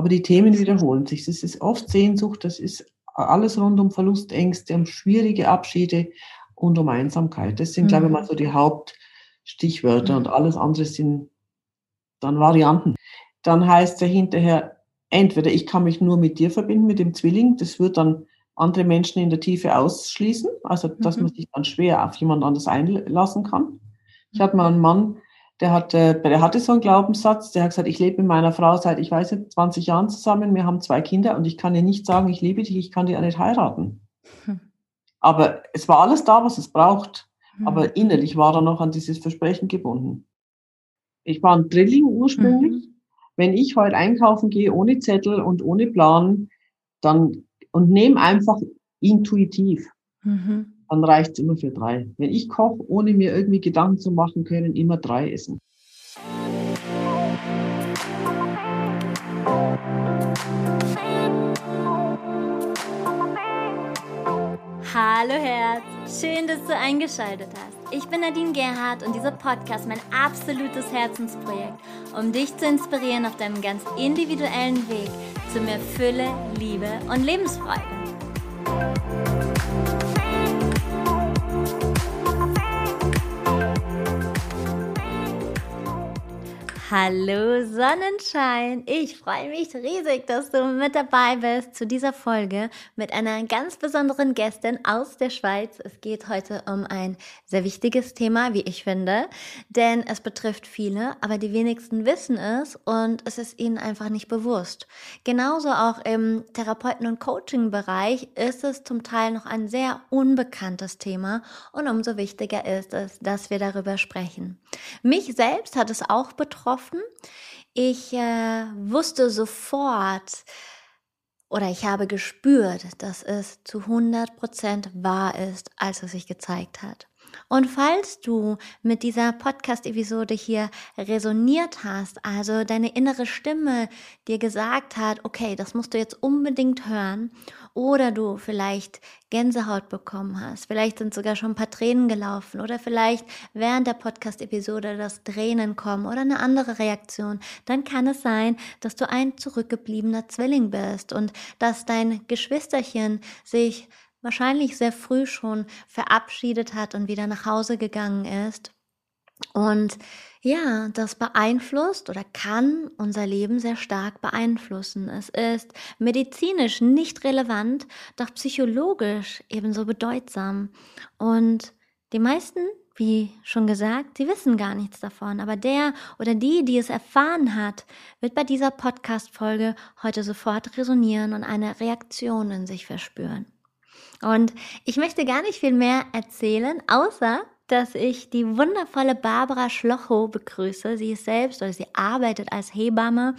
Aber die Themen wiederholen sich. Es ist oft Sehnsucht, das ist alles rund um Verlustängste, um schwierige Abschiede und um Einsamkeit. Das sind, mhm. glaube ich, mal so die Hauptstichwörter und alles andere sind dann Varianten. Dann heißt es hinterher, entweder ich kann mich nur mit dir verbinden, mit dem Zwilling, das wird dann andere Menschen in der Tiefe ausschließen, also dass mhm. man sich dann schwer auf jemand anderes einlassen kann. Ich hatte mal einen Mann, der hatte, der hatte so einen Glaubenssatz, der hat gesagt, ich lebe mit meiner Frau seit, ich weiß nicht, 20 Jahren zusammen, wir haben zwei Kinder und ich kann ihr nicht sagen, ich liebe dich, ich kann dich auch nicht heiraten. Hm. Aber es war alles da, was es braucht. Hm. Aber innerlich war er noch an dieses Versprechen gebunden. Ich war ein Drilling ursprünglich. Mhm. Wenn ich heute einkaufen gehe ohne Zettel und ohne Plan, dann und nehme einfach intuitiv. Mhm dann reicht es immer für drei. Wenn ich koche, ohne mir irgendwie Gedanken zu machen können, immer drei essen. Hallo Herz, schön, dass du eingeschaltet hast. Ich bin Nadine Gerhardt und dieser Podcast mein absolutes Herzensprojekt, um dich zu inspirieren auf deinem ganz individuellen Weg zu mehr Fülle, Liebe und Lebensfreude. Hallo Sonnenschein! Ich freue mich riesig, dass du mit dabei bist zu dieser Folge mit einer ganz besonderen Gästin aus der Schweiz. Es geht heute um ein sehr wichtiges Thema, wie ich finde, denn es betrifft viele, aber die wenigsten wissen es und es ist ihnen einfach nicht bewusst. Genauso auch im Therapeuten- und Coaching-Bereich ist es zum Teil noch ein sehr unbekanntes Thema und umso wichtiger ist es, dass wir darüber sprechen. Mich selbst hat es auch betroffen getroffen. Ich äh, wusste sofort oder ich habe gespürt, dass es zu 100 Prozent wahr ist, als es sich gezeigt hat. Und falls du mit dieser Podcast-Episode hier resoniert hast, also deine innere Stimme dir gesagt hat, okay, das musst du jetzt unbedingt hören, oder du vielleicht Gänsehaut bekommen hast, vielleicht sind sogar schon ein paar Tränen gelaufen oder vielleicht während der Podcast-Episode das Tränen kommen oder eine andere Reaktion, dann kann es sein, dass du ein zurückgebliebener Zwilling bist und dass dein Geschwisterchen sich wahrscheinlich sehr früh schon verabschiedet hat und wieder nach Hause gegangen ist. Und ja, das beeinflusst oder kann unser Leben sehr stark beeinflussen. Es ist medizinisch nicht relevant, doch psychologisch ebenso bedeutsam. Und die meisten, wie schon gesagt, sie wissen gar nichts davon. Aber der oder die, die es erfahren hat, wird bei dieser Podcast-Folge heute sofort resonieren und eine Reaktion in sich verspüren. Und ich möchte gar nicht viel mehr erzählen, außer dass ich die wundervolle Barbara Schlocho begrüße. Sie ist selbst oder sie arbeitet als Hebamme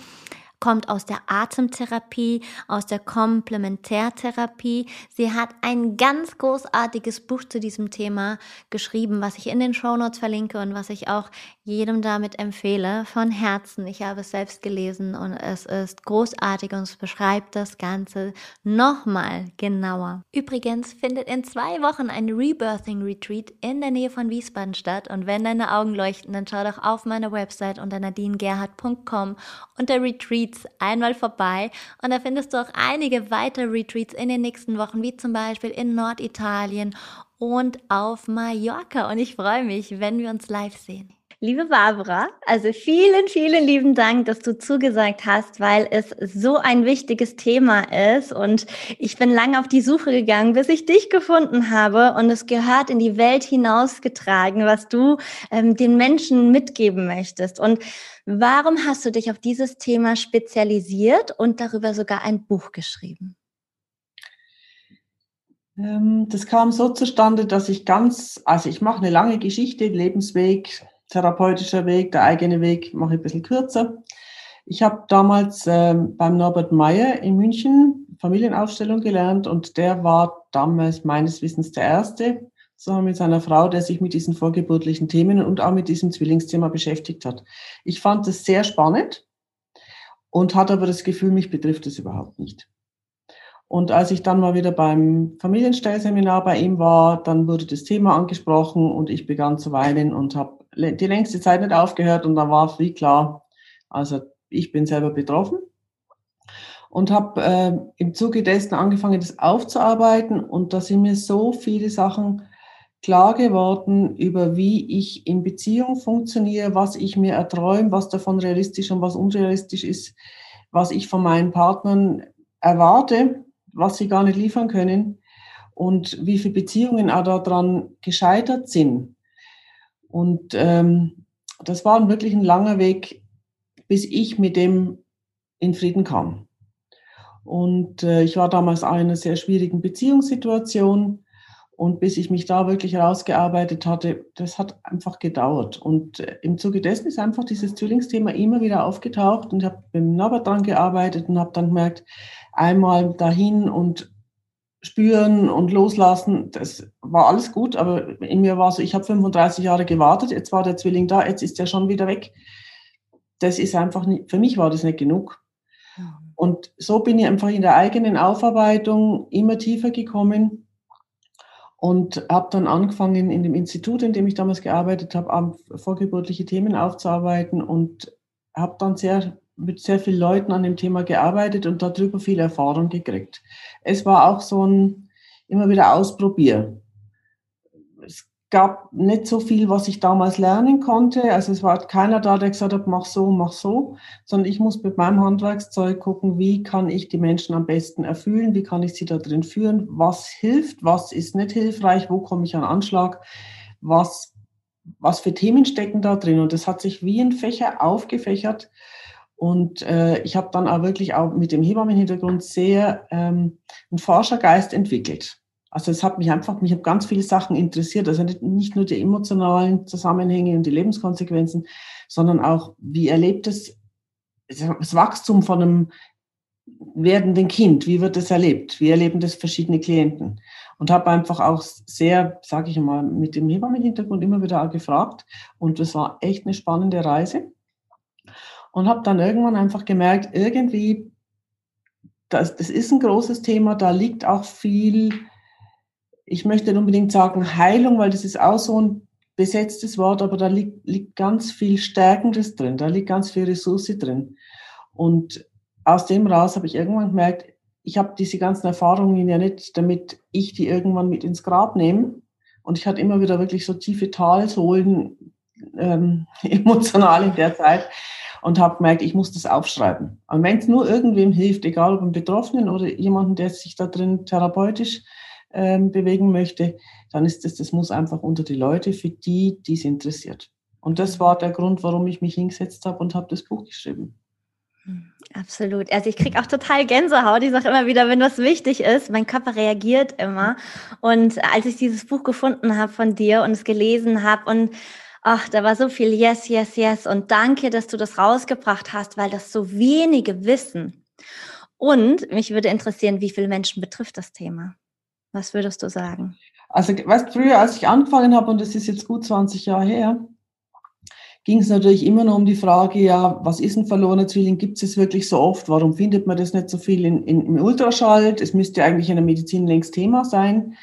kommt aus der Atemtherapie, aus der Komplementärtherapie. Sie hat ein ganz großartiges Buch zu diesem Thema geschrieben, was ich in den Shownotes verlinke und was ich auch jedem damit empfehle, von Herzen. Ich habe es selbst gelesen und es ist großartig und es beschreibt das Ganze nochmal genauer. Übrigens findet in zwei Wochen ein Rebirthing Retreat in der Nähe von Wiesbaden statt und wenn deine Augen leuchten, dann schau doch auf meiner Website unter nadinegerhard.com unter Retreat Retreats einmal vorbei und da findest du auch einige weitere Retreats in den nächsten Wochen, wie zum Beispiel in Norditalien und auf Mallorca. Und ich freue mich, wenn wir uns live sehen. Liebe Barbara, also vielen, vielen lieben Dank, dass du zugesagt hast, weil es so ein wichtiges Thema ist. Und ich bin lange auf die Suche gegangen, bis ich dich gefunden habe. Und es gehört in die Welt hinausgetragen, was du ähm, den Menschen mitgeben möchtest. Und warum hast du dich auf dieses Thema spezialisiert und darüber sogar ein Buch geschrieben? Ähm, das kam so zustande, dass ich ganz, also ich mache eine lange Geschichte, Lebensweg, therapeutischer Weg, der eigene Weg mache ich ein bisschen kürzer. Ich habe damals ähm, beim Norbert Meyer in München Familienaufstellung gelernt und der war damals meines Wissens der Erste, zusammen mit seiner Frau, der sich mit diesen vorgeburtlichen Themen und auch mit diesem Zwillingsthema beschäftigt hat. Ich fand das sehr spannend und hatte aber das Gefühl, mich betrifft es überhaupt nicht. Und als ich dann mal wieder beim Familienstellseminar bei ihm war, dann wurde das Thema angesprochen und ich begann zu weinen und habe die längste Zeit nicht aufgehört und dann war wie klar, also ich bin selber betroffen. und habe äh, im Zuge dessen angefangen, das aufzuarbeiten. Und da sind mir so viele Sachen klar geworden über wie ich in Beziehung funktioniere, was ich mir erträume, was davon realistisch und was unrealistisch ist, was ich von meinen Partnern erwarte, was sie gar nicht liefern können und wie viele Beziehungen auch daran gescheitert sind. Und ähm, das war wirklich ein langer Weg, bis ich mit dem in Frieden kam. Und äh, ich war damals auch in einer sehr schwierigen Beziehungssituation. Und bis ich mich da wirklich herausgearbeitet hatte, das hat einfach gedauert. Und äh, im Zuge dessen ist einfach dieses Zwillingsthema immer wieder aufgetaucht. Und ich habe mit Norbert dran gearbeitet und habe dann gemerkt, einmal dahin und spüren und loslassen, das war alles gut, aber in mir war so, ich habe 35 Jahre gewartet, jetzt war der Zwilling da, jetzt ist er schon wieder weg. Das ist einfach nicht, für mich war das nicht genug. Und so bin ich einfach in der eigenen Aufarbeitung immer tiefer gekommen und habe dann angefangen, in dem Institut, in dem ich damals gearbeitet habe, vorgeburtliche Themen aufzuarbeiten und habe dann sehr mit sehr vielen Leuten an dem Thema gearbeitet und darüber viel Erfahrung gekriegt. Es war auch so ein immer wieder Ausprobieren gab nicht so viel, was ich damals lernen konnte. Also es war keiner da, der gesagt hat, mach so, mach so, sondern ich muss mit meinem Handwerkszeug gucken, wie kann ich die Menschen am besten erfüllen, wie kann ich sie da drin führen, was hilft, was ist nicht hilfreich, wo komme ich an Anschlag, was, was für Themen stecken da drin. Und das hat sich wie ein Fächer aufgefächert. Und äh, ich habe dann auch wirklich auch mit dem Hebammenhintergrund sehr ähm, einen Forschergeist entwickelt. Also es hat mich einfach, mich haben ganz viele Sachen interessiert. Also nicht, nicht nur die emotionalen Zusammenhänge und die Lebenskonsequenzen, sondern auch, wie erlebt es das Wachstum von einem werdenden Kind? Wie wird das erlebt? Wie erleben das verschiedene Klienten? Und habe einfach auch sehr, sage ich mal, mit dem Hebammen-Hintergrund immer wieder auch gefragt. Und das war echt eine spannende Reise. Und habe dann irgendwann einfach gemerkt, irgendwie, das, das ist ein großes Thema, da liegt auch viel ich möchte nicht unbedingt sagen Heilung, weil das ist auch so ein besetztes Wort, aber da liegt, liegt ganz viel Stärkendes drin, da liegt ganz viel Ressource drin. Und aus dem raus habe ich irgendwann gemerkt, ich habe diese ganzen Erfahrungen ja nicht, damit ich die irgendwann mit ins Grab nehme. Und ich hatte immer wieder wirklich so tiefe Talsohlen ähm, emotional in der Zeit und habe gemerkt, ich muss das aufschreiben. Und wenn es nur irgendwem hilft, egal ob einem Betroffenen oder jemanden, der sich da drin therapeutisch ähm, bewegen möchte, dann ist das, das muss einfach unter die Leute, für die, die es interessiert. Und das war der Grund, warum ich mich hingesetzt habe und habe das Buch geschrieben. Hm, absolut. Also ich kriege auch total Gänsehaut. Ich sage immer wieder, wenn was wichtig ist, mein Körper reagiert immer. Und als ich dieses Buch gefunden habe von dir und es gelesen habe und ach, da war so viel Yes, Yes, Yes und danke, dass du das rausgebracht hast, weil das so wenige wissen. Und mich würde interessieren, wie viele Menschen betrifft das Thema? Was würdest du sagen? Also, weißt früher, als ich angefangen habe, und das ist jetzt gut 20 Jahre her, ging es natürlich immer nur um die Frage, ja, was ist ein verlorener Zwilling? Gibt es wirklich so oft? Warum findet man das nicht so viel in, in, im Ultraschall? Es müsste eigentlich in der Medizin längst Thema sein.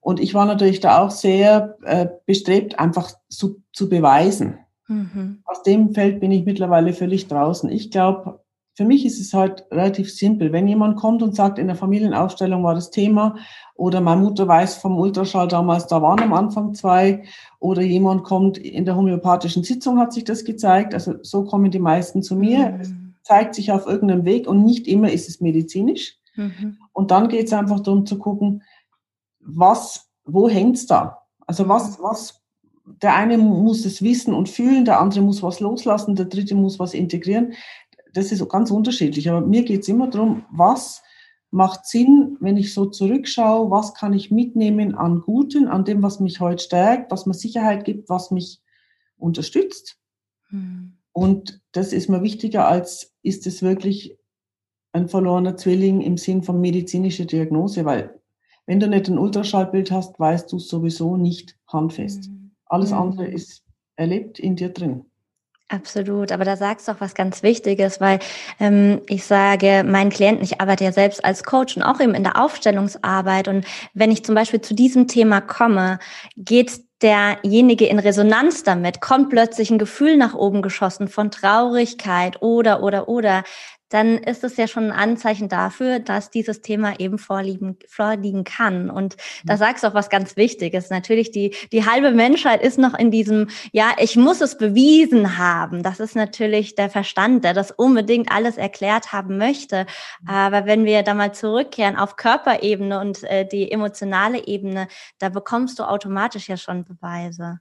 Und ich war natürlich da auch sehr äh, bestrebt, einfach zu, zu beweisen. Mhm. Aus dem Feld bin ich mittlerweile völlig draußen. Ich glaube, für mich ist es halt relativ simpel. Wenn jemand kommt und sagt, in der Familienaufstellung war das Thema oder meine Mutter weiß vom Ultraschall damals, da waren am Anfang zwei oder jemand kommt in der homöopathischen Sitzung, hat sich das gezeigt. Also so kommen die meisten zu mir. Mhm. Es zeigt sich auf irgendeinem Weg und nicht immer ist es medizinisch. Mhm. Und dann geht es einfach darum zu gucken, was, wo hängt's da? Also was, was, der eine muss es wissen und fühlen, der andere muss was loslassen, der dritte muss was integrieren das ist ganz unterschiedlich. Aber mir geht es immer darum, was macht Sinn, wenn ich so zurückschaue, was kann ich mitnehmen an Guten, an dem, was mich heute stärkt, was mir Sicherheit gibt, was mich unterstützt. Mhm. Und das ist mir wichtiger, als ist es wirklich ein verlorener Zwilling im Sinn von medizinischer Diagnose, weil wenn du nicht ein Ultraschallbild hast, weißt du sowieso nicht handfest. Mhm. Alles hm. andere ist erlebt in dir drin. Absolut, aber da sagst du auch was ganz Wichtiges, weil ähm, ich sage meinen Klienten, ich arbeite ja selbst als Coach und auch eben in der Aufstellungsarbeit und wenn ich zum Beispiel zu diesem Thema komme, geht derjenige in Resonanz damit, kommt plötzlich ein Gefühl nach oben geschossen von Traurigkeit oder, oder, oder, dann ist es ja schon ein Anzeichen dafür, dass dieses Thema eben vorliegen, vorliegen kann. Und da mhm. sagst du auch was ganz Wichtiges. Natürlich, die, die halbe Menschheit ist noch in diesem, ja, ich muss es bewiesen haben. Das ist natürlich der Verstand, der das unbedingt alles erklärt haben möchte. Mhm. Aber wenn wir da mal zurückkehren auf Körperebene und äh, die emotionale Ebene, da bekommst du automatisch ja schon Beweise.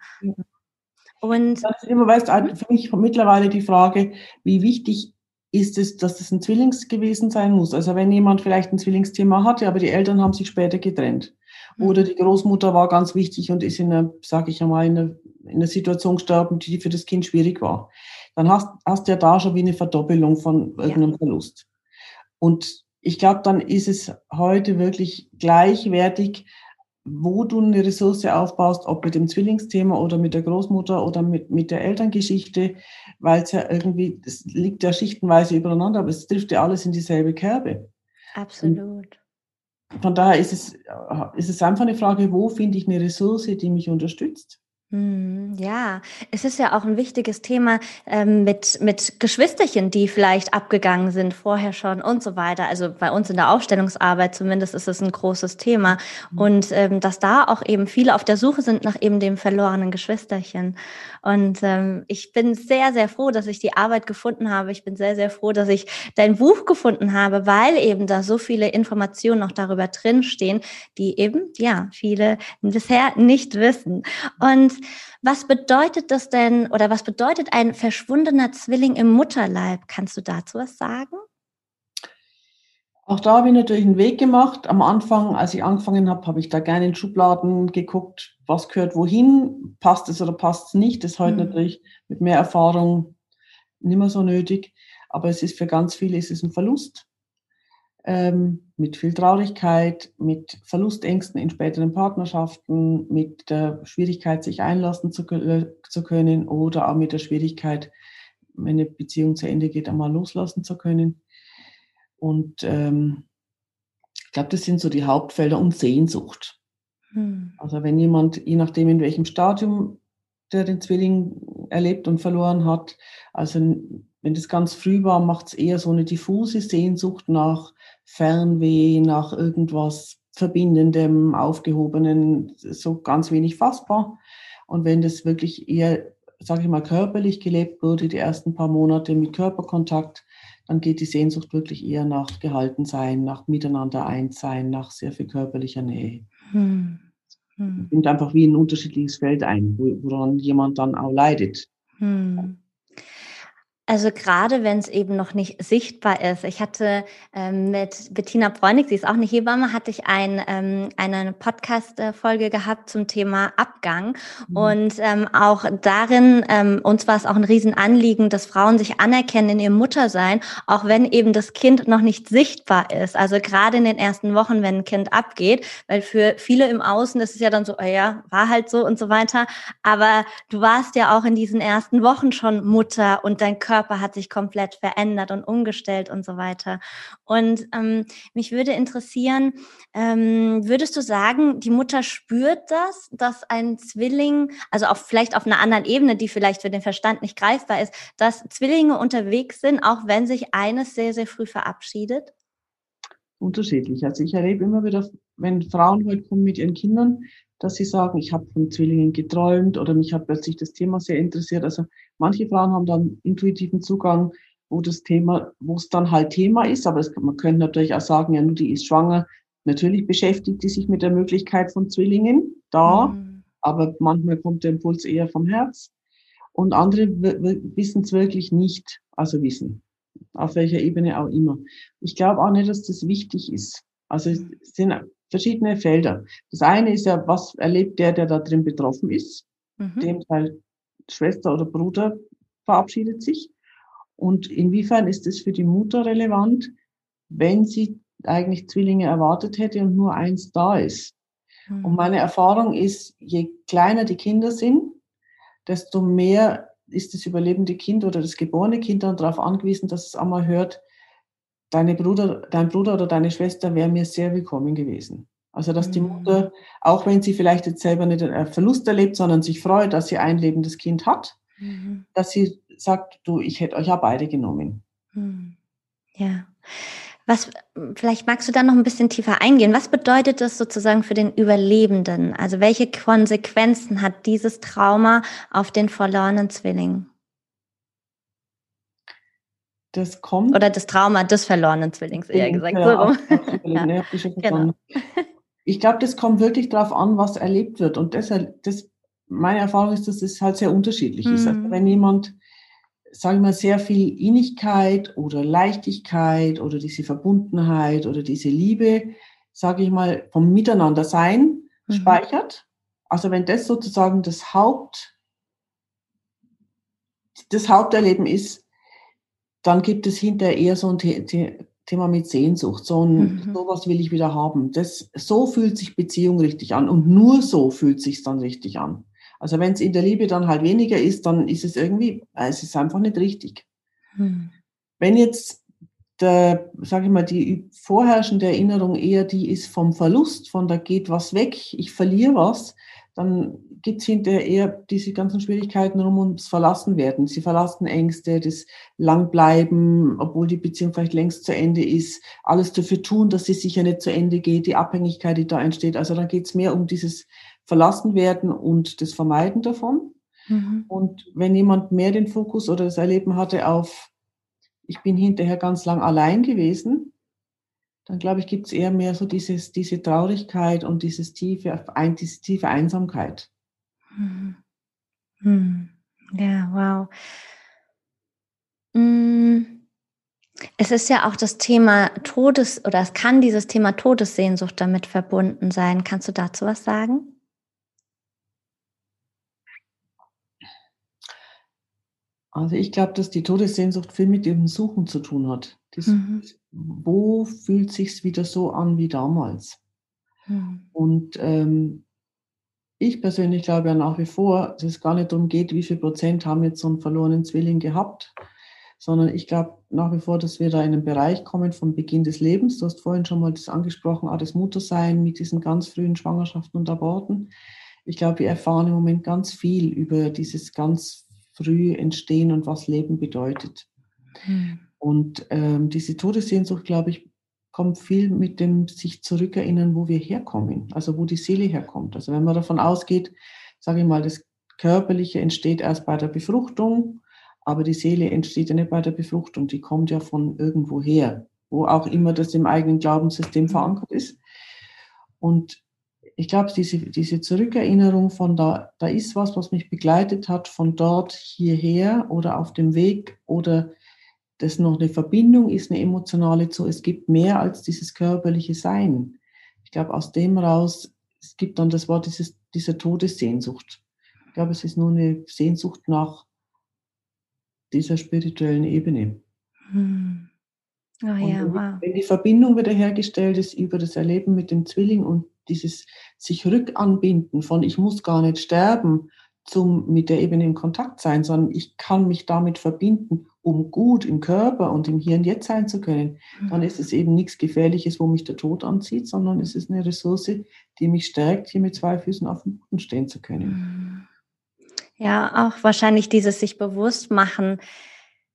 Und das ist immer, weißt, mhm. für mich mittlerweile die Frage, wie wichtig ist es, dass es ein Zwillings gewesen sein muss. Also wenn jemand vielleicht ein Zwillingsthema hatte, aber die Eltern haben sich später getrennt. Mhm. Oder die Großmutter war ganz wichtig und ist in einer, sage ich einmal, in einer, in einer Situation gestorben, die für das Kind schwierig war. Dann hast, hast du ja da schon wie eine Verdoppelung von irgendeinem ja. Verlust. Und ich glaube, dann ist es heute wirklich gleichwertig, wo du eine Ressource aufbaust, ob mit dem Zwillingsthema oder mit der Großmutter oder mit, mit der Elterngeschichte, weil es ja irgendwie, das liegt ja schichtenweise übereinander, aber es trifft ja alles in dieselbe Kerbe. Absolut. Und von daher ist es, ist es einfach eine Frage, wo finde ich eine Ressource, die mich unterstützt? Hm, ja, es ist ja auch ein wichtiges Thema ähm, mit, mit Geschwisterchen, die vielleicht abgegangen sind vorher schon und so weiter. Also bei uns in der Aufstellungsarbeit zumindest ist es ein großes Thema. Mhm. Und ähm, dass da auch eben viele auf der Suche sind nach eben dem verlorenen Geschwisterchen. Und ähm, ich bin sehr, sehr froh, dass ich die Arbeit gefunden habe. Ich bin sehr, sehr froh, dass ich dein Buch gefunden habe, weil eben da so viele Informationen noch darüber drinstehen, die eben, ja, viele bisher nicht wissen. Und was bedeutet das denn oder was bedeutet ein verschwundener Zwilling im Mutterleib? Kannst du dazu was sagen? Auch da habe ich natürlich einen Weg gemacht. Am Anfang, als ich angefangen habe, habe ich da gerne in Schubladen geguckt, was gehört wohin, passt es oder passt es nicht. Das ist heute mhm. natürlich mit mehr Erfahrung nicht mehr so nötig. Aber es ist für ganz viele ist es ein Verlust ähm, mit viel Traurigkeit, mit Verlustängsten in späteren Partnerschaften, mit der Schwierigkeit, sich einlassen zu, äh, zu können oder auch mit der Schwierigkeit, wenn eine Beziehung zu Ende geht, einmal loslassen zu können. Und ähm, ich glaube, das sind so die Hauptfelder und Sehnsucht. Hm. Also wenn jemand, je nachdem in welchem Stadium der den Zwilling erlebt und verloren hat, also wenn das ganz früh war, macht es eher so eine diffuse Sehnsucht nach Fernweh, nach irgendwas Verbindendem, Aufgehobenen, so ganz wenig fassbar. Und wenn das wirklich eher, sage ich mal, körperlich gelebt wurde, die ersten paar Monate mit Körperkontakt, dann geht die Sehnsucht wirklich eher nach Gehaltensein, nach Miteinander eins sein, nach sehr viel körperlicher Nähe. Hm. Hm. Nimmt einfach wie ein unterschiedliches Feld ein, woran jemand dann auch leidet. Hm. Also gerade wenn es eben noch nicht sichtbar ist. Ich hatte ähm, mit Bettina Bräunig, sie ist auch eine Hebamme, hatte ich ein, ähm, eine Podcast-Folge gehabt zum Thema Abgang. Mhm. Und ähm, auch darin, ähm, uns war es auch ein Riesenanliegen, dass Frauen sich anerkennen in ihrem Muttersein, auch wenn eben das Kind noch nicht sichtbar ist. Also gerade in den ersten Wochen, wenn ein Kind abgeht, weil für viele im Außen ist es ja dann so, oh ja, war halt so und so weiter. Aber du warst ja auch in diesen ersten Wochen schon Mutter und dein Körper Körper hat sich komplett verändert und umgestellt und so weiter. Und ähm, mich würde interessieren, ähm, würdest du sagen, die Mutter spürt das, dass ein Zwilling, also auch vielleicht auf einer anderen Ebene, die vielleicht für den Verstand nicht greifbar ist, dass Zwillinge unterwegs sind, auch wenn sich eines sehr, sehr früh verabschiedet? Unterschiedlich. Also ich erlebe immer wieder, wenn Frauen heute kommen mit ihren Kindern, dass sie sagen, ich habe von Zwillingen geträumt oder mich hat plötzlich das Thema sehr interessiert. Also manche Frauen haben dann intuitiven Zugang, wo das Thema, wo es dann halt Thema ist, aber es, man könnte natürlich auch sagen, ja, nur die ist schwanger. Natürlich beschäftigt die sich mit der Möglichkeit von Zwillingen da, mhm. aber manchmal kommt der Impuls eher vom Herz. Und andere wissen es wirklich nicht, also wissen, auf welcher Ebene auch immer. Ich glaube auch nicht, dass das wichtig ist. Also es sind verschiedene Felder. Das eine ist ja, was erlebt der, der da drin betroffen ist. Mhm. Dem Teil Schwester oder Bruder verabschiedet sich. Und inwiefern ist es für die Mutter relevant, wenn sie eigentlich Zwillinge erwartet hätte und nur eins da ist? Mhm. Und meine Erfahrung ist, je kleiner die Kinder sind, desto mehr ist das überlebende Kind oder das geborene Kind dann darauf angewiesen, dass es einmal hört, deine Bruder, dein Bruder oder deine Schwester wäre mir sehr willkommen gewesen. Also, dass die Mutter, mhm. auch wenn sie vielleicht jetzt selber nicht einen Verlust erlebt, sondern sich freut, dass sie ein lebendes Kind hat, mhm. dass sie sagt, du, ich hätte euch ja beide genommen. Mhm. Ja. Was, vielleicht magst du da noch ein bisschen tiefer eingehen. Was bedeutet das sozusagen für den Überlebenden? Also welche Konsequenzen hat dieses Trauma auf den verlorenen Zwilling? Das kommt. Oder das Trauma des verlorenen Zwillings, eher gesagt. Ja, so ja. Ne, genau. Ich glaube, das kommt wirklich darauf an, was erlebt wird. Und deshalb, das, meine Erfahrung ist, dass es halt sehr unterschiedlich mhm. ist. Also mhm. wenn jemand sagen wir, sehr viel Innigkeit oder Leichtigkeit oder diese Verbundenheit oder diese Liebe, sage ich mal, vom Miteinandersein mhm. speichert. Also wenn das sozusagen das Haupt, das Haupterleben ist, dann gibt es hinterher eher so ein Thema mit Sehnsucht, so ein, mhm. sowas will ich wieder haben. Das, so fühlt sich Beziehung richtig an und nur so fühlt sich dann richtig an. Also wenn es in der Liebe dann halt weniger ist, dann ist es irgendwie, äh, es ist einfach nicht richtig. Hm. Wenn jetzt der, sage ich mal, die vorherrschende Erinnerung eher die ist vom Verlust, von da geht was weg, ich verliere was, dann gibt es hinterher eher diese ganzen Schwierigkeiten rum ums Verlassenwerden. Sie verlassen Ängste, das Langbleiben, obwohl die Beziehung vielleicht längst zu Ende ist, alles dafür tun, dass sie sicher nicht zu Ende geht, die Abhängigkeit, die da entsteht. Also dann geht es mehr um dieses verlassen werden und das Vermeiden davon. Mhm. Und wenn jemand mehr den Fokus oder das Erleben hatte auf, ich bin hinterher ganz lang allein gewesen, dann glaube ich, gibt es eher mehr so dieses, diese Traurigkeit und dieses tiefe, diese tiefe Einsamkeit. Mhm. Mhm. Ja, wow. Mm. Es ist ja auch das Thema Todes oder es kann dieses Thema Todessehnsucht damit verbunden sein. Kannst du dazu was sagen? Also ich glaube, dass die Todessehnsucht viel mit dem Suchen zu tun hat. Das, mhm. Wo fühlt sich's wieder so an wie damals? Mhm. Und ähm, ich persönlich glaube ja nach wie vor, dass es gar nicht darum geht, wie viel Prozent haben jetzt so einen verlorenen Zwilling gehabt, sondern ich glaube nach wie vor, dass wir da in einen Bereich kommen vom Beginn des Lebens. Du hast vorhin schon mal das angesprochen, auch das Muttersein mit diesen ganz frühen Schwangerschaften und Aborten. Ich glaube, wir erfahren im Moment ganz viel über dieses ganz früh entstehen und was Leben bedeutet. Mhm. Und ähm, diese Todessehnsucht, glaube ich, kommt viel mit dem sich zurückerinnern, wo wir herkommen, also wo die Seele herkommt. Also wenn man davon ausgeht, sage ich mal, das Körperliche entsteht erst bei der Befruchtung, aber die Seele entsteht ja nicht bei der Befruchtung, die kommt ja von irgendwo her, wo auch immer das im eigenen Glaubenssystem verankert ist. Und ich glaube, diese, diese Zurückerinnerung von da, da ist was, was mich begleitet hat, von dort hierher oder auf dem Weg oder das noch eine Verbindung ist, eine emotionale zu, es gibt mehr als dieses körperliche Sein. Ich glaube, aus dem raus, es gibt dann das Wort dieses, dieser Todessehnsucht. Ich glaube, es ist nur eine Sehnsucht nach dieser spirituellen Ebene. Hm. Oh, ja, wow. Wenn die Verbindung wiederhergestellt ist über das Erleben mit dem Zwilling und dieses sich rückanbinden von ich muss gar nicht sterben zum mit der Ebene in Kontakt sein, sondern ich kann mich damit verbinden, um gut im Körper und im Hier und Jetzt sein zu können, dann ist es eben nichts Gefährliches, wo mich der Tod anzieht, sondern es ist eine Ressource, die mich stärkt, hier mit zwei Füßen auf dem Boden stehen zu können. Ja, auch wahrscheinlich dieses sich bewusst machen,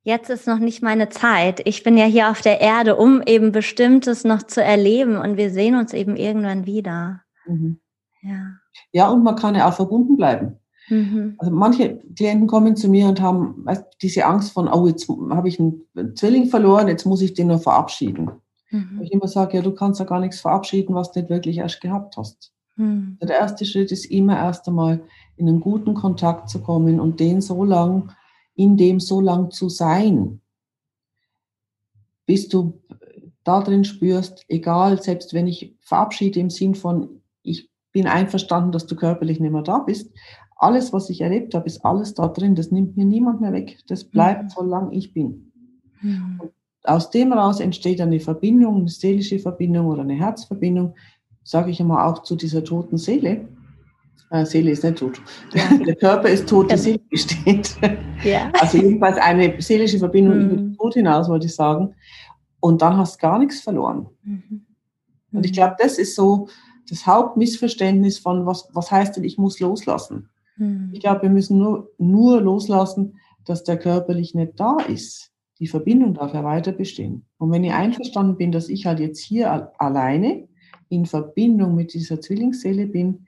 jetzt ist noch nicht meine Zeit. Ich bin ja hier auf der Erde, um eben Bestimmtes noch zu erleben und wir sehen uns eben irgendwann wieder. Mhm. Ja. ja, und man kann ja auch verbunden bleiben. Mhm. Also manche Klienten kommen zu mir und haben diese Angst von, oh, jetzt habe ich einen Zwilling verloren, jetzt muss ich den nur verabschieden. Mhm. Ich immer sage, ja, du kannst ja gar nichts verabschieden, was du nicht wirklich erst gehabt hast. Mhm. Der erste Schritt ist immer erst einmal in einen guten Kontakt zu kommen und den so lang in dem so lang zu sein, bis du da drin spürst, egal, selbst wenn ich verabschiede im Sinn von, ich bin einverstanden, dass du körperlich nicht mehr da bist, alles, was ich erlebt habe, ist alles da drin, das nimmt mir niemand mehr weg, das bleibt, mhm. solange ich bin. Mhm. aus dem heraus entsteht eine Verbindung, eine seelische Verbindung oder eine Herzverbindung, sage ich immer auch zu dieser toten Seele. Äh, Seele ist nicht tot. Ja. Der Körper ist tot, die Seele besteht. Ja. Also jedenfalls eine seelische Verbindung mhm. über den Tod hinaus, wollte ich sagen. Und dann hast du gar nichts verloren. Mhm. Und ich glaube, das ist so das Hauptmissverständnis von, was, was heißt denn, ich muss loslassen. Mhm. Ich glaube, wir müssen nur, nur loslassen, dass der körperlich nicht da ist. die Verbindung darf ja weiter bestehen. Und wenn ich einverstanden bin, dass ich halt jetzt hier alleine in Verbindung mit dieser Zwillingsseele bin,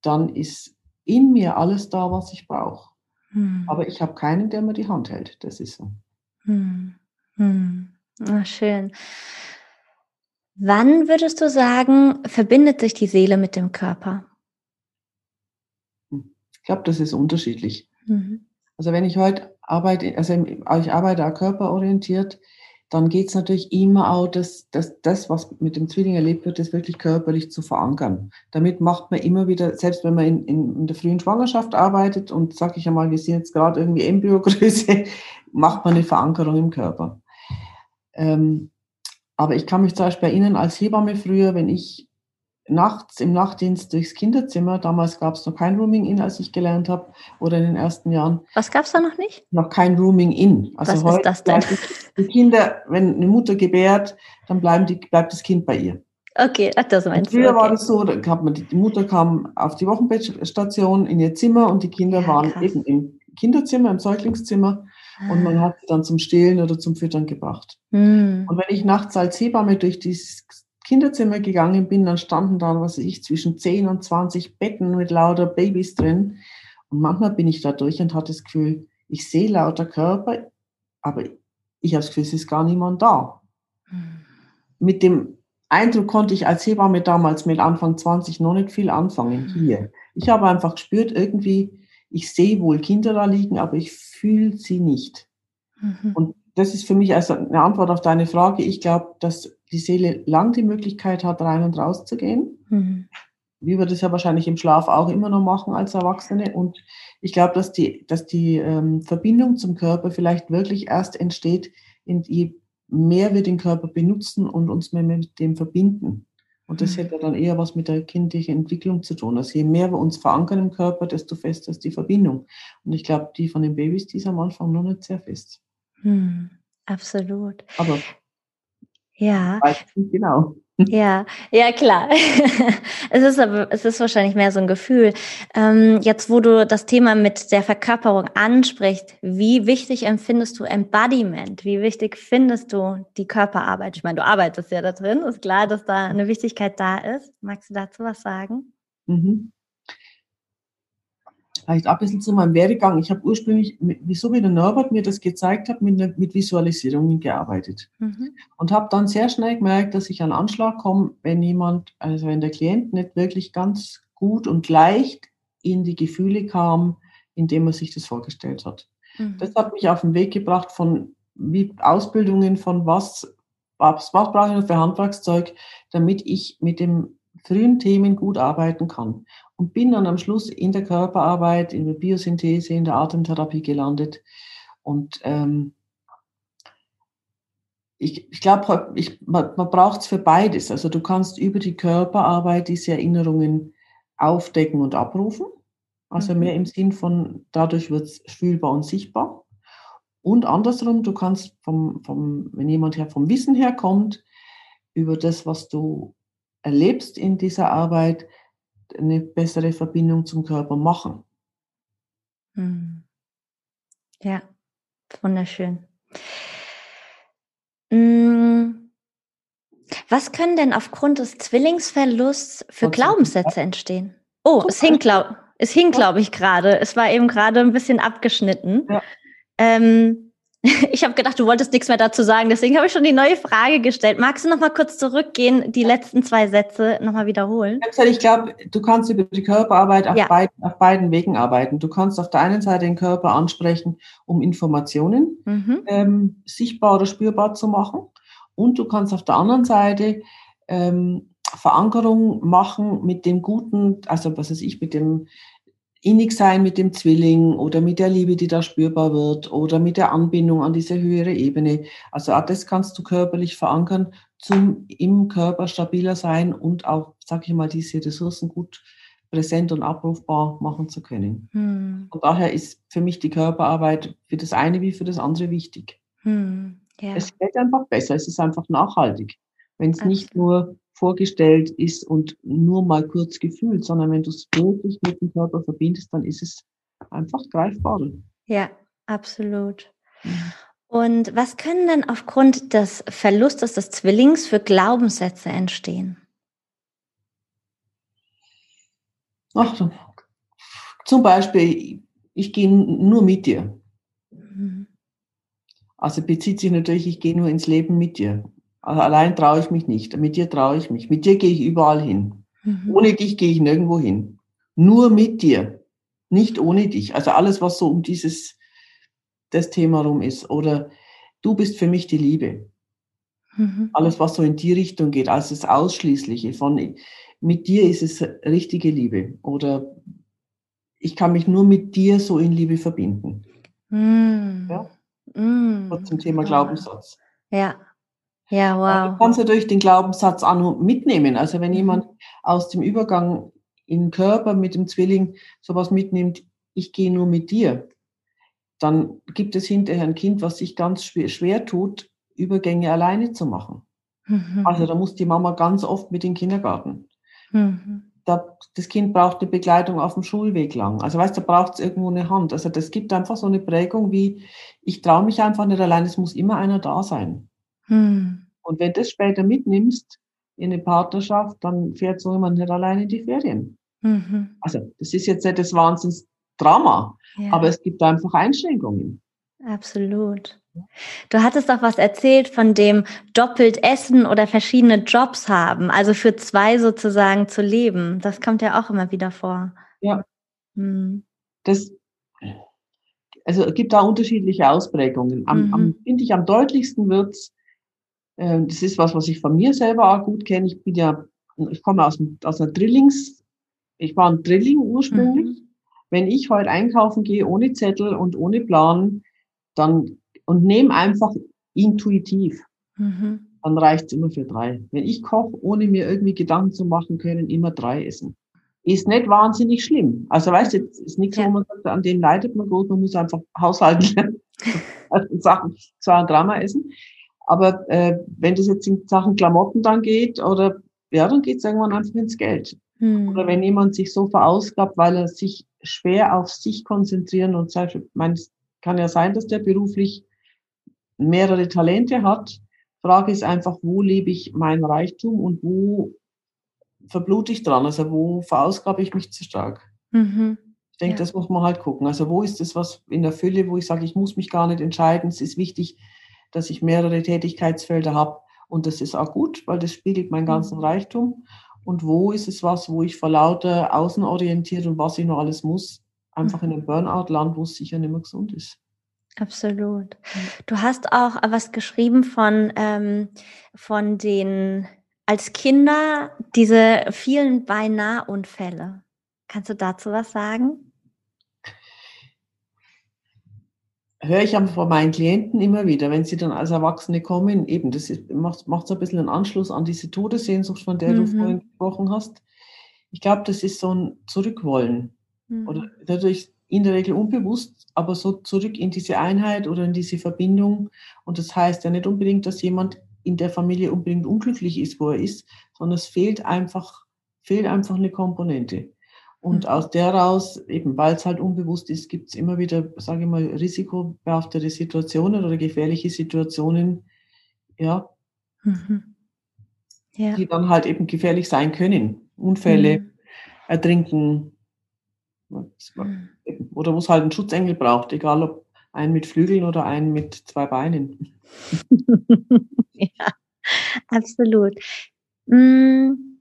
dann ist in mir alles da, was ich brauche. Hm. Aber ich habe keinen, der mir die Hand hält. Das ist so. Hm. Hm. Ach, schön. Wann würdest du sagen, verbindet sich die Seele mit dem Körper? Ich glaube, das ist unterschiedlich. Mhm. Also wenn ich heute arbeite, also ich arbeite auch körperorientiert, dann geht es natürlich immer auch, dass, dass das, was mit dem Zwilling erlebt wird, das wirklich körperlich zu verankern. Damit macht man immer wieder, selbst wenn man in, in, in der frühen Schwangerschaft arbeitet und sage ich einmal, wir sind jetzt gerade irgendwie Embryogröße, macht man eine Verankerung im Körper. Ähm, aber ich kann mich zum Beispiel erinnern, als Hebamme früher, wenn ich nachts im Nachtdienst durchs Kinderzimmer. Damals gab es noch kein Rooming-In, als ich gelernt habe, oder in den ersten Jahren. Was gab es da noch nicht? Noch kein Rooming-In. Also Was heute ist das denn? Die Kinder, wenn eine Mutter gebärt, dann bleiben die, bleibt das Kind bei ihr. Okay, ach, das meinst früher du. Früher okay. war das so, da man, die Mutter kam auf die Wochenbettstation in ihr Zimmer und die Kinder ja, waren krass. eben im Kinderzimmer, im Säuglingszimmer und man ah. hat sie dann zum Stillen oder zum Füttern gebracht. Hm. Und wenn ich nachts als Hebamme durch dieses Kinderzimmer gegangen bin, dann standen da, was weiß ich, zwischen 10 und 20 Betten mit lauter Babys drin. Und manchmal bin ich da durch und hatte das Gefühl, ich sehe lauter Körper, aber ich habe das Gefühl, es ist gar niemand da. Mhm. Mit dem Eindruck konnte ich als Hebamme damals mit Anfang 20 noch nicht viel anfangen hier. Ich habe einfach gespürt, irgendwie, ich sehe wohl Kinder da liegen, aber ich fühle sie nicht. Mhm. Und das ist für mich also eine Antwort auf deine Frage. Ich glaube, dass die Seele lang die Möglichkeit hat, rein und raus zu gehen. Mhm. Wie wir das ja wahrscheinlich im Schlaf auch immer noch machen als Erwachsene. Und ich glaube, dass die, dass die ähm, Verbindung zum Körper vielleicht wirklich erst entsteht, je mehr wir den Körper benutzen und uns mehr mit dem verbinden. Und das mhm. hätte dann eher was mit der kindlichen Entwicklung zu tun. Also je mehr wir uns verankern im Körper, desto fester ist die Verbindung. Und ich glaube, die von den Babys, die ist am Anfang noch nicht sehr fest. Mhm. Absolut. Aber ja. Weiß nicht genau. Ja, ja klar. es ist aber, es ist wahrscheinlich mehr so ein Gefühl. Ähm, jetzt, wo du das Thema mit der Verkörperung ansprichst, wie wichtig empfindest du Embodiment? Wie wichtig findest du die Körperarbeit? Ich meine, du arbeitest ja da drin, ist klar, dass da eine Wichtigkeit da ist. Magst du dazu was sagen? Mhm vielleicht ein bisschen zu meinem Werdegang. Ich habe ursprünglich, wieso wie der Norbert mir das gezeigt hat, mit, mit Visualisierungen gearbeitet. Mhm. Und habe dann sehr schnell gemerkt, dass ich an Anschlag komme, wenn jemand, also wenn der Klient nicht wirklich ganz gut und leicht in die Gefühle kam, indem er sich das vorgestellt hat. Mhm. Das hat mich auf den Weg gebracht von wie Ausbildungen von was, was, was brauche ich für Handwerkszeug, damit ich mit dem frühen Themen gut arbeiten kann und bin dann am Schluss in der Körperarbeit, in der Biosynthese, in der Atemtherapie gelandet. Und ähm, ich, ich glaube, ich, man, man braucht es für beides. Also du kannst über die Körperarbeit diese Erinnerungen aufdecken und abrufen. Also mhm. mehr im Sinn von, dadurch wird es fühlbar und sichtbar. Und andersrum, du kannst vom, vom, wenn jemand her vom Wissen her kommt, über das, was du erlebst in dieser Arbeit, eine bessere Verbindung zum Körper machen. Hm. Ja, wunderschön. Hm. Was können denn aufgrund des Zwillingsverlusts für Glaubenssätze entstehen? Oh, es hing, glaube glaub ich, gerade. Es war eben gerade ein bisschen abgeschnitten. Ja. Ähm, Ich habe gedacht, du wolltest nichts mehr dazu sagen, deswegen habe ich schon die neue Frage gestellt. Magst du noch mal kurz zurückgehen, die letzten zwei Sätze noch mal wiederholen? Ich glaube, du kannst über die Körperarbeit auf, ja. beiden, auf, beiden, Wegen arbeiten. Du kannst auf der einen Seite den Körper ansprechen, um Informationen mhm. ähm, sichtbar oder spürbar zu machen. Und du kannst auf der anderen Seite ähm, Verankerung machen mit dem Guten, also was weiß ich, mit dem innig sein mit dem Zwilling oder mit der Liebe, die da spürbar wird oder mit der Anbindung an diese höhere Ebene. Also auch das kannst du körperlich verankern, zum im Körper stabiler sein und auch, sag ich mal, diese Ressourcen gut präsent und abrufbar machen zu können. Hm. Und daher ist für mich die Körperarbeit für das eine wie für das andere wichtig. Hm. Ja. Es geht einfach besser, es ist einfach nachhaltig. Wenn es nicht nur vorgestellt ist und nur mal kurz gefühlt, sondern wenn du es wirklich mit dem Körper verbindest, dann ist es einfach greifbar. Ja, absolut. Mhm. Und was können denn aufgrund des Verlustes des Zwillings für Glaubenssätze entstehen? Ach, zum Beispiel, ich gehe nur mit dir. Mhm. Also bezieht sich natürlich, ich gehe nur ins Leben mit dir. Also allein traue ich mich nicht. Mit dir traue ich mich. Mit dir gehe ich überall hin. Mhm. Ohne dich gehe ich nirgendwo hin. Nur mit dir. Nicht ohne dich. Also alles, was so um dieses, das Thema rum ist. Oder du bist für mich die Liebe. Mhm. Alles, was so in die Richtung geht, als das Ausschließliche von, mit dir ist es richtige Liebe. Oder ich kann mich nur mit dir so in Liebe verbinden. Mhm. Ja? Mhm. Zum Thema Glaubenssatz. Ja. Ja, wow. Du kannst natürlich den Glaubenssatz auch mitnehmen. Also wenn mhm. jemand aus dem Übergang im Körper mit dem Zwilling sowas mitnimmt, ich gehe nur mit dir, dann gibt es hinterher ein Kind, was sich ganz schwer, schwer tut, Übergänge alleine zu machen. Mhm. Also da muss die Mama ganz oft mit in den Kindergarten. Mhm. Da, das Kind braucht eine Begleitung auf dem Schulweg lang. Also weißt du, da braucht es irgendwo eine Hand. Also das gibt einfach so eine Prägung wie, ich traue mich einfach nicht allein, es muss immer einer da sein. Mhm. Und wenn du das später mitnimmst in eine Partnerschaft, dann fährt so jemand nicht alleine in die Ferien. Mhm. Also das ist jetzt nicht das Wahnsinnsdrama, ja. aber es gibt einfach Einschränkungen. Absolut. Du hattest doch was erzählt von dem doppelt essen oder verschiedene Jobs haben, also für zwei sozusagen zu leben. Das kommt ja auch immer wieder vor. Ja. Hm. Das, also es gibt da unterschiedliche Ausprägungen. Am, mhm. am finde ich, am deutlichsten wird's. Äh, das ist was, was ich von mir selber auch gut kenne. Ich bin ja, ich komme aus, aus einer Drillings, ich war ein Drilling ursprünglich. Mhm. Wenn ich heute einkaufen gehe ohne Zettel und ohne Plan, dann und nehme einfach intuitiv. Mhm. Dann reicht's immer für drei. Wenn ich koche, ohne mir irgendwie Gedanken zu machen können, immer drei essen. Ist nicht wahnsinnig schlimm. Also weißt du, ist nichts, ja. wo man sagt, an dem leidet man gut, man muss einfach haushalten lernen. also Sachen zwar ein Drama essen. Aber äh, wenn das jetzt in Sachen Klamotten dann geht, oder ja, dann geht's irgendwann einfach ins Geld. Mhm. Oder wenn jemand sich so verausgabt, weil er sich schwer auf sich konzentrieren und sagt, ich meine, es kann ja sein, dass der beruflich mehrere Talente hat. Frage ist einfach, wo lebe ich mein Reichtum und wo verblute ich dran? Also wo verausgabe ich mich zu stark? Mhm. Ich denke, ja. das muss man halt gucken. Also wo ist das was in der Fülle, wo ich sage, ich muss mich gar nicht entscheiden. Es ist wichtig, dass ich mehrere Tätigkeitsfelder habe. Und das ist auch gut, weil das spiegelt meinen ganzen mhm. Reichtum. Und wo ist es was, wo ich vor lauter außenorientiert und was ich noch alles muss, einfach mhm. in einem Burnout-Land, wo es sicher nicht mehr gesund ist. Absolut. Du hast auch was geschrieben von, ähm, von den, als Kinder, diese vielen Beinahe-Unfälle. Kannst du dazu was sagen? Höre ich von meinen Klienten immer wieder, wenn sie dann als Erwachsene kommen, eben, das ist, macht, macht so ein bisschen einen Anschluss an diese Todessehnsucht, von der mhm. du vorhin gesprochen hast. Ich glaube, das ist so ein Zurückwollen. Mhm. Oder dadurch in der Regel unbewusst, aber so zurück in diese Einheit oder in diese Verbindung. Und das heißt ja nicht unbedingt, dass jemand in der Familie unbedingt unglücklich ist, wo er ist, sondern es fehlt einfach, fehlt einfach eine Komponente. Und mhm. aus der raus, eben weil es halt unbewusst ist, gibt es immer wieder, sage ich mal, risikobehaftete Situationen oder gefährliche Situationen, ja, mhm. ja. die dann halt eben gefährlich sein können. Unfälle, mhm. Ertrinken, hm. Oder wo es halt einen Schutzengel braucht, egal ob einen mit Flügeln oder einen mit zwei Beinen. ja, absolut. Hm,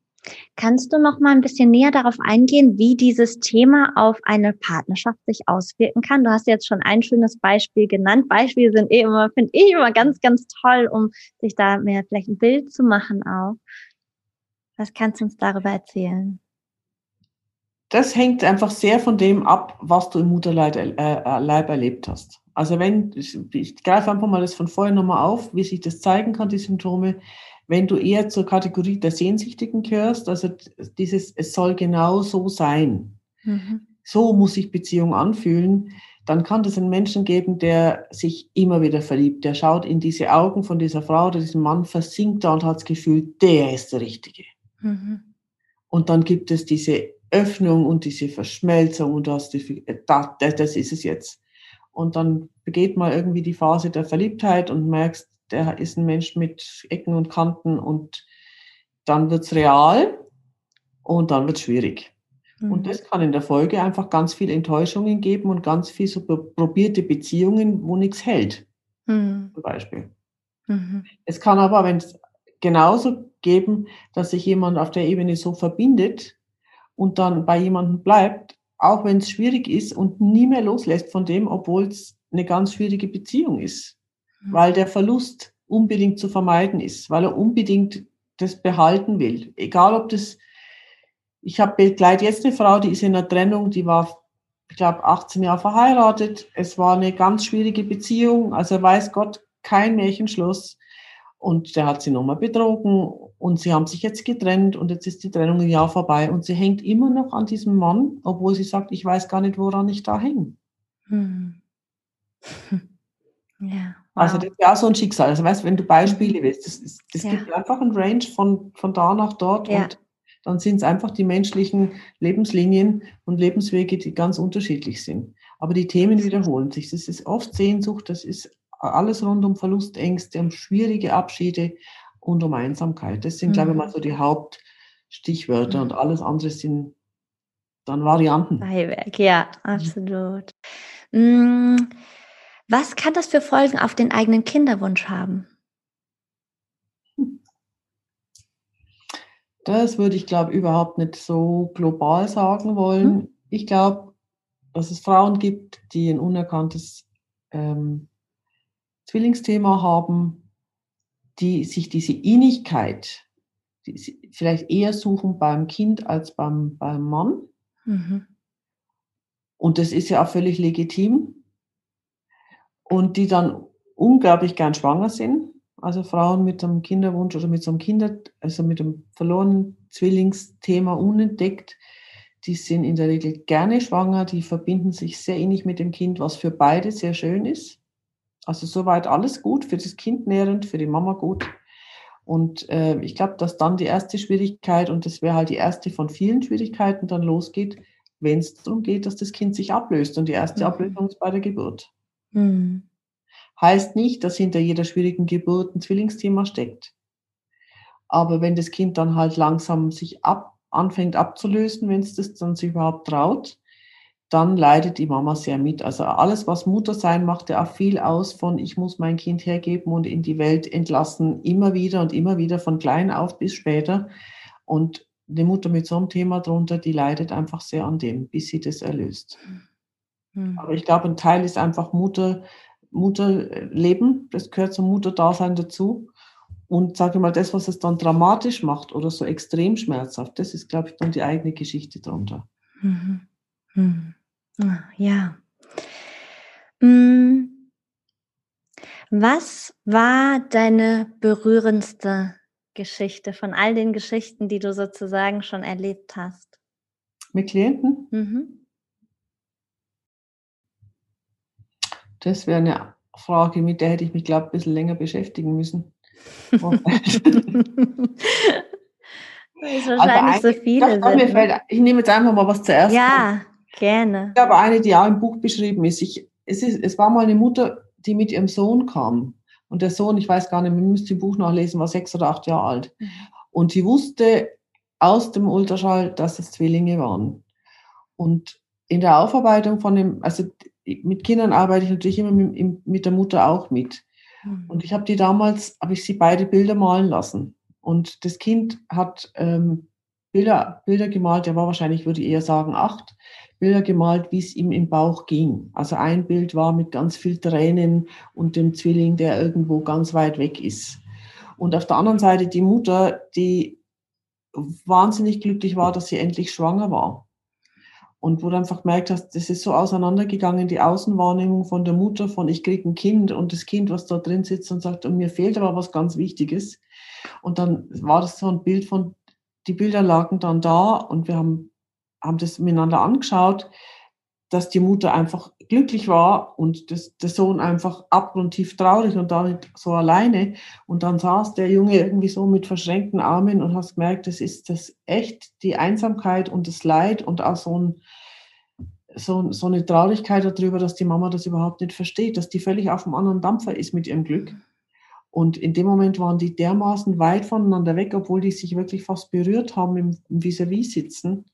kannst du noch mal ein bisschen näher darauf eingehen, wie dieses Thema auf eine Partnerschaft sich auswirken kann? Du hast jetzt schon ein schönes Beispiel genannt. Beispiele sind eh immer, finde ich immer ganz, ganz toll, um sich da mehr vielleicht ein Bild zu machen auch. Was kannst du uns darüber erzählen? das hängt einfach sehr von dem ab, was du im Mutterleib äh, äh erlebt hast. Also wenn, ich, greife einfach mal das von vorher nochmal auf, wie sich das zeigen kann, die Symptome. Wenn du eher zur Kategorie der Sehnsüchtigen gehörst, also dieses, es soll genau so sein. Mhm. So muss sich Beziehung anfühlen. Dann kann es einen Menschen geben, der sich immer wieder verliebt. Der schaut in diese Augen von dieser Frau oder diesem Mann, versinkt da und hat das Gefühl, der ist der Richtige. Mhm. Und dann gibt es diese Öffnung und diese Verschmelzung und hast die, das, das ist es jetzt. und dann begeht mal irgendwie die Phase der Verliebtheit und merkst, der ist ein Mensch mit Ecken und Kanten und dann wird's real und dann wird's schwierig. Mhm. Und das kann in der Folge einfach ganz viel Enttäuschungen geben und ganz viel so probierte Beziehungen, wo nichts hält. Mhm. Zum Beispiel. Mhm. Es kann aber, wenn es genauso geben, dass sich jemand auf der Ebene so verbindet und dann bei jemandem bleibt, auch wenn es schwierig ist und nie mehr loslässt von dem, obwohl es eine ganz schwierige Beziehung ist. Weil der Verlust unbedingt zu vermeiden ist, weil er unbedingt das behalten will. Egal ob das, ich habe begleite jetzt eine Frau, die ist in einer Trennung, die war, ich glaube, 18 Jahre verheiratet. Es war eine ganz schwierige Beziehung, also weiß Gott, kein Märchenschluss. Und der hat sie nochmal betrogen und sie haben sich jetzt getrennt und jetzt ist die Trennung ein Jahr vorbei und sie hängt immer noch an diesem Mann, obwohl sie sagt, ich weiß gar nicht, woran ich da hänge. Hm. Ja. Also das ist ja so ein Schicksal. Also weißt, wenn du Beispiele willst, das, ist, das ja. gibt einfach ein Range von, von da nach dort ja. und dann sind es einfach die menschlichen Lebenslinien und Lebenswege, die ganz unterschiedlich sind. Aber die Themen wiederholen sich. Das ist oft Sehnsucht, das ist alles rund um Verlustängste, um schwierige Abschiede und um Einsamkeit. Das sind, mhm. glaube ich, mal so die Hauptstichwörter mhm. und alles andere sind dann Varianten. Beiwerk, ja, absolut. Mhm. Was kann das für Folgen auf den eigenen Kinderwunsch haben? Das würde ich, glaube überhaupt nicht so global sagen wollen. Mhm. Ich glaube, dass es Frauen gibt, die ein unerkanntes ähm, Zwillingsthema haben, die sich diese Innigkeit die vielleicht eher suchen beim Kind als beim, beim Mann. Mhm. Und das ist ja auch völlig legitim und die dann unglaublich gern schwanger sind. Also Frauen mit einem Kinderwunsch oder mit so einem Kinder, also mit einem verlorenen Zwillingsthema unentdeckt, die sind in der Regel gerne schwanger, die verbinden sich sehr innig mit dem Kind, was für beide sehr schön ist. Also soweit alles gut, für das Kind nährend, für die Mama gut. Und äh, ich glaube, dass dann die erste Schwierigkeit, und das wäre halt die erste von vielen Schwierigkeiten, dann losgeht, wenn es darum geht, dass das Kind sich ablöst. Und die erste mhm. Ablösung ist bei der Geburt. Mhm. Heißt nicht, dass hinter jeder schwierigen Geburt ein Zwillingsthema steckt. Aber wenn das Kind dann halt langsam sich ab, anfängt abzulösen, wenn es das dann sich überhaupt traut, dann leidet die Mama sehr mit. Also alles, was Mutter sein macht, ja auch viel aus von, ich muss mein Kind hergeben und in die Welt entlassen, immer wieder und immer wieder von klein auf bis später. Und eine Mutter mit so einem Thema drunter, die leidet einfach sehr an dem, bis sie das erlöst. Mhm. Aber ich glaube, ein Teil ist einfach Mutter, Mutterleben, das gehört zum Mutterdasein dazu. Und sage mal, das, was es dann dramatisch macht oder so extrem schmerzhaft, das ist, glaube ich, dann die eigene Geschichte drunter. Mhm. Mhm. Ja. Mm. Was war deine berührendste Geschichte von all den Geschichten, die du sozusagen schon erlebt hast? Mit Klienten? Mhm. Das wäre eine Frage, mit der hätte ich mich, glaube ich, ein bisschen länger beschäftigen müssen. ist wahrscheinlich so viele. Sind, fällt, ich nehme jetzt einfach mal was zuerst. Ja, gerne. Ich habe eine, die auch im Buch beschrieben ist. Ich, es ist. Es war mal eine Mutter, die mit ihrem Sohn kam. Und der Sohn, ich weiß gar nicht, man müsste im Buch nachlesen, war sechs oder acht Jahre alt. Und sie wusste aus dem Ultraschall, dass es Zwillinge waren. Und in der Aufarbeitung von dem, also mit Kindern arbeite ich natürlich immer mit, mit der Mutter auch mit. Mhm. Und ich habe die damals, habe ich sie beide Bilder malen lassen. Und das Kind hat ähm, Bilder, Bilder gemalt, der war wahrscheinlich, würde ich eher sagen, acht, Bilder gemalt, wie es ihm im Bauch ging. Also ein Bild war mit ganz viel Tränen und dem Zwilling, der irgendwo ganz weit weg ist. Und auf der anderen Seite die Mutter, die wahnsinnig glücklich war, dass sie endlich schwanger war. Und wo du einfach gemerkt hast, das ist so auseinandergegangen, die Außenwahrnehmung von der Mutter, von ich kriege ein Kind und das Kind, was da drin sitzt und sagt, und mir fehlt aber was ganz Wichtiges. Und dann war das so ein Bild von, die Bilder lagen dann da und wir haben, haben das miteinander angeschaut, dass die Mutter einfach glücklich war und das, der Sohn einfach abgrundtief traurig und da nicht so alleine. Und dann saß der Junge irgendwie so mit verschränkten Armen und hast gemerkt, das ist das echt die Einsamkeit und das Leid und auch so ein so, so eine Traurigkeit darüber, dass die Mama das überhaupt nicht versteht, dass die völlig auf einem anderen Dampfer ist mit ihrem Glück. Und in dem Moment waren die dermaßen weit voneinander weg, obwohl die sich wirklich fast berührt haben im, im Vis-à-vis sitzen.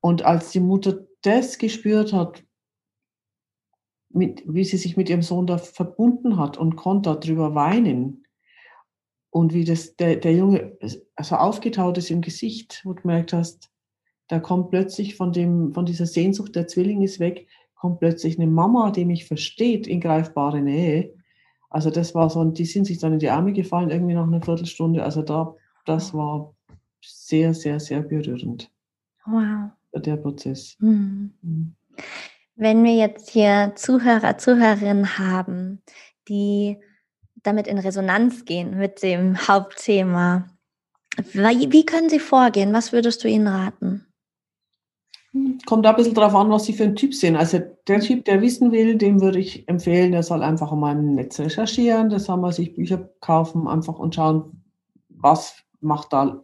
Und als die Mutter das gespürt hat, mit, wie sie sich mit ihrem Sohn da verbunden hat und konnte darüber weinen, und wie das, der, der Junge also aufgetaut ist im Gesicht, wo du gemerkt hast, da kommt plötzlich von, dem, von dieser Sehnsucht, der Zwilling ist weg, kommt plötzlich eine Mama, die mich versteht, in greifbare Nähe. Also das war so, und die sind sich dann in die Arme gefallen, irgendwie nach einer Viertelstunde. Also da, das war sehr, sehr, sehr berührend. Wow. Der Prozess. Mhm. Wenn wir jetzt hier Zuhörer, Zuhörerinnen haben, die damit in Resonanz gehen mit dem Hauptthema, wie, können sie vorgehen? Was würdest du ihnen raten? Kommt da ein bisschen drauf an, was Sie für ein Typ sind. Also der Typ, der wissen will, dem würde ich empfehlen, der soll einfach mal im Netz recherchieren, das soll man sich Bücher kaufen, einfach und schauen, was macht da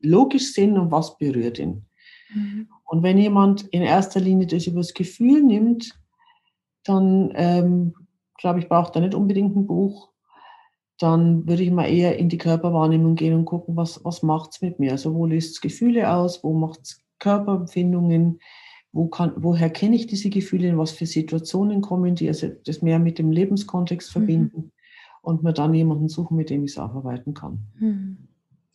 logisch Sinn und was berührt ihn. Mhm. Und wenn jemand in erster Linie das übers Gefühl nimmt, dann ähm, glaube ich, braucht er nicht unbedingt ein Buch. Dann würde ich mal eher in die Körperwahrnehmung gehen und gucken, was, was macht es mit mir. Also wo löst es Gefühle aus, wo macht es Körperempfindungen, wo kann, woher kenne ich diese Gefühle, in was für Situationen kommen die, also das mehr mit dem Lebenskontext mhm. verbinden mhm. und mir dann jemanden suchen, mit dem ich es aufarbeiten kann. Mhm.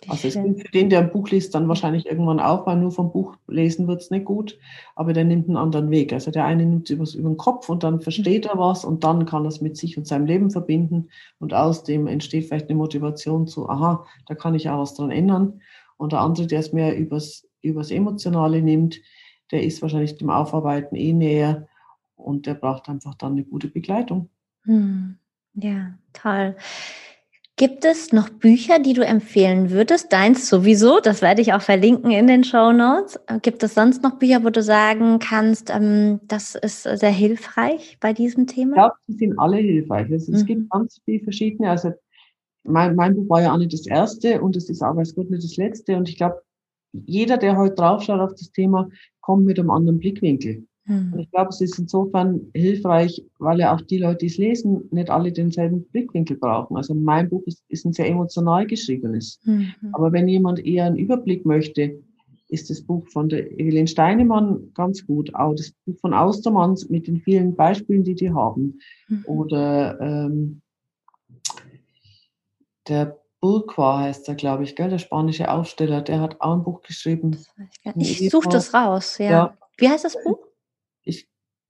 Also es gilt für den, der ein Buch liest, dann wahrscheinlich irgendwann auch, weil nur vom Buch lesen wird es nicht gut, aber der nimmt einen anderen Weg. Also der eine nimmt es über den Kopf und dann versteht er was und dann kann er es mit sich und seinem Leben verbinden und aus dem entsteht vielleicht eine Motivation zu, aha, da kann ich auch was dran ändern. Und der andere, der es mehr übers übers Emotionale nimmt, der ist wahrscheinlich dem Aufarbeiten eh näher und der braucht einfach dann eine gute Begleitung. Hm. Ja, toll. Gibt es noch Bücher, die du empfehlen würdest? Deins sowieso, das werde ich auch verlinken in den Show Notes. Gibt es sonst noch Bücher, wo du sagen kannst, ähm, das ist sehr hilfreich bei diesem Thema? Ich glaube, sie sind alle hilfreich. Es mhm. gibt ganz viele verschiedene. Also mein, mein Buch war ja auch nicht das erste und es ist auch als Gott nicht das letzte. Und ich glaube, jeder, der heute draufschaut auf das Thema, kommt mit einem anderen Blickwinkel. Mhm. Und ich glaube, es ist insofern hilfreich, weil ja auch die Leute, die es lesen, nicht alle denselben Blickwinkel brauchen. Also mein Buch ist, ist ein sehr emotional geschriebenes. Mhm. Aber wenn jemand eher einen Überblick möchte, ist das Buch von der Evelyn Steinemann ganz gut. Auch das Buch von Austermanns mit den vielen Beispielen, die die haben. Mhm. Oder ähm, der Burqua heißt er, glaube ich, gell? der spanische Aufsteller, der hat auch ein Buch geschrieben. Ich, ich suche das raus, ja. ja. Wie heißt das Buch?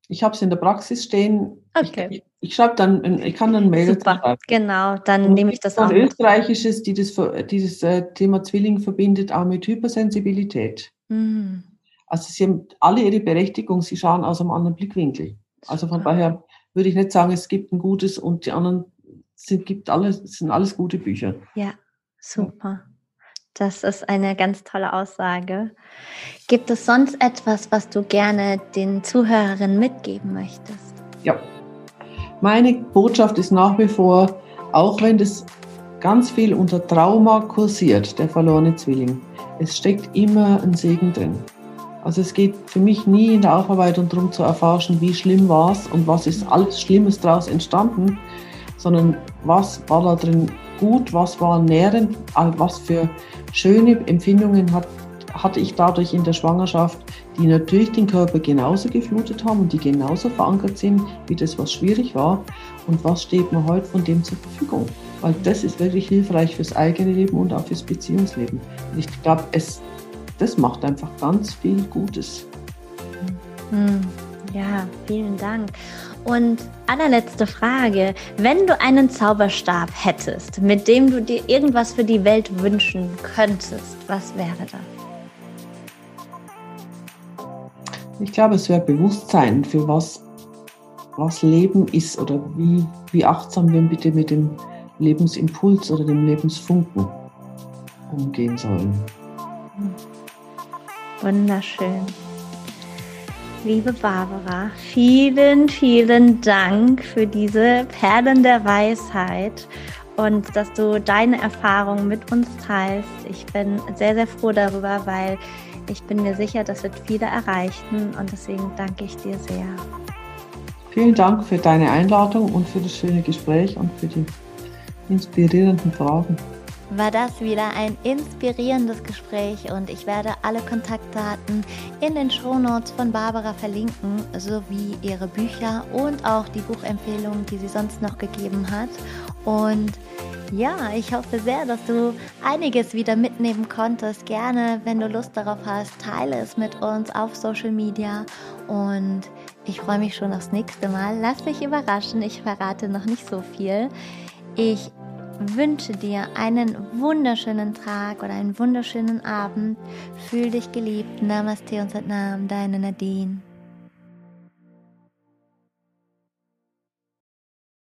Ich, habe es in der Praxis stehen. Okay. Ich, ich schreibe dann, ich kann dann Mail Super, schreiben. genau, dann Und nehme ich das auch. Ein österreichisches, die das, dieses äh, Thema Zwilling verbindet, auch mit Hypersensibilität. Mhm. Also sie haben alle ihre Berechtigung, sie schauen aus einem anderen Blickwinkel. Also von daher würde ich nicht sagen, es gibt ein gutes und die anderen sind, gibt alles, sind alles gute Bücher. Ja, super. Das ist eine ganz tolle Aussage. Gibt es sonst etwas, was du gerne den Zuhörerinnen mitgeben möchtest? Ja. Meine Botschaft ist nach wie vor, auch wenn das ganz viel unter Trauma kursiert, der verlorene Zwilling, es steckt immer ein Segen drin. Also es geht für mich nie in der Aufarbeitung darum zu erforschen, wie schlimm war es und was ist alles Schlimmes daraus entstanden, sondern was war da drin gut, was war nährend, was für schöne Empfindungen hat, hatte ich dadurch in der Schwangerschaft, die natürlich den Körper genauso geflutet haben und die genauso verankert sind, wie das, was schwierig war. Und was steht mir heute von dem zur Verfügung? Weil das ist wirklich hilfreich fürs eigene Leben und auch fürs Beziehungsleben. Und ich glaube, es, das macht einfach ganz viel Gutes. Hm. Ja, vielen Dank. Und allerletzte Frage. Wenn du einen Zauberstab hättest, mit dem du dir irgendwas für die Welt wünschen könntest, was wäre das? Ich glaube, es wäre Bewusstsein für was, was Leben ist oder wie, wie achtsam wir bitte mit dem Lebensimpuls oder dem Lebensfunken umgehen sollen. Wunderschön. Liebe Barbara, vielen, vielen Dank für diese Perlen der Weisheit und dass du deine Erfahrungen mit uns teilst. Ich bin sehr, sehr froh darüber, weil ich bin mir sicher, das wird viele erreichen und deswegen danke ich dir sehr. Vielen Dank für deine Einladung und für das schöne Gespräch und für die inspirierenden Fragen war das wieder ein inspirierendes Gespräch und ich werde alle Kontaktdaten in den Shownotes von Barbara verlinken, sowie ihre Bücher und auch die Buchempfehlungen, die sie sonst noch gegeben hat. Und ja, ich hoffe sehr, dass du einiges wieder mitnehmen konntest. Gerne, wenn du Lust darauf hast, teile es mit uns auf Social Media und ich freue mich schon aufs nächste Mal. Lass dich überraschen, ich verrate noch nicht so viel. Ich wünsche dir einen wunderschönen Tag oder einen wunderschönen Abend. Fühl dich geliebt. Namaste und Satnam, deine Nadine.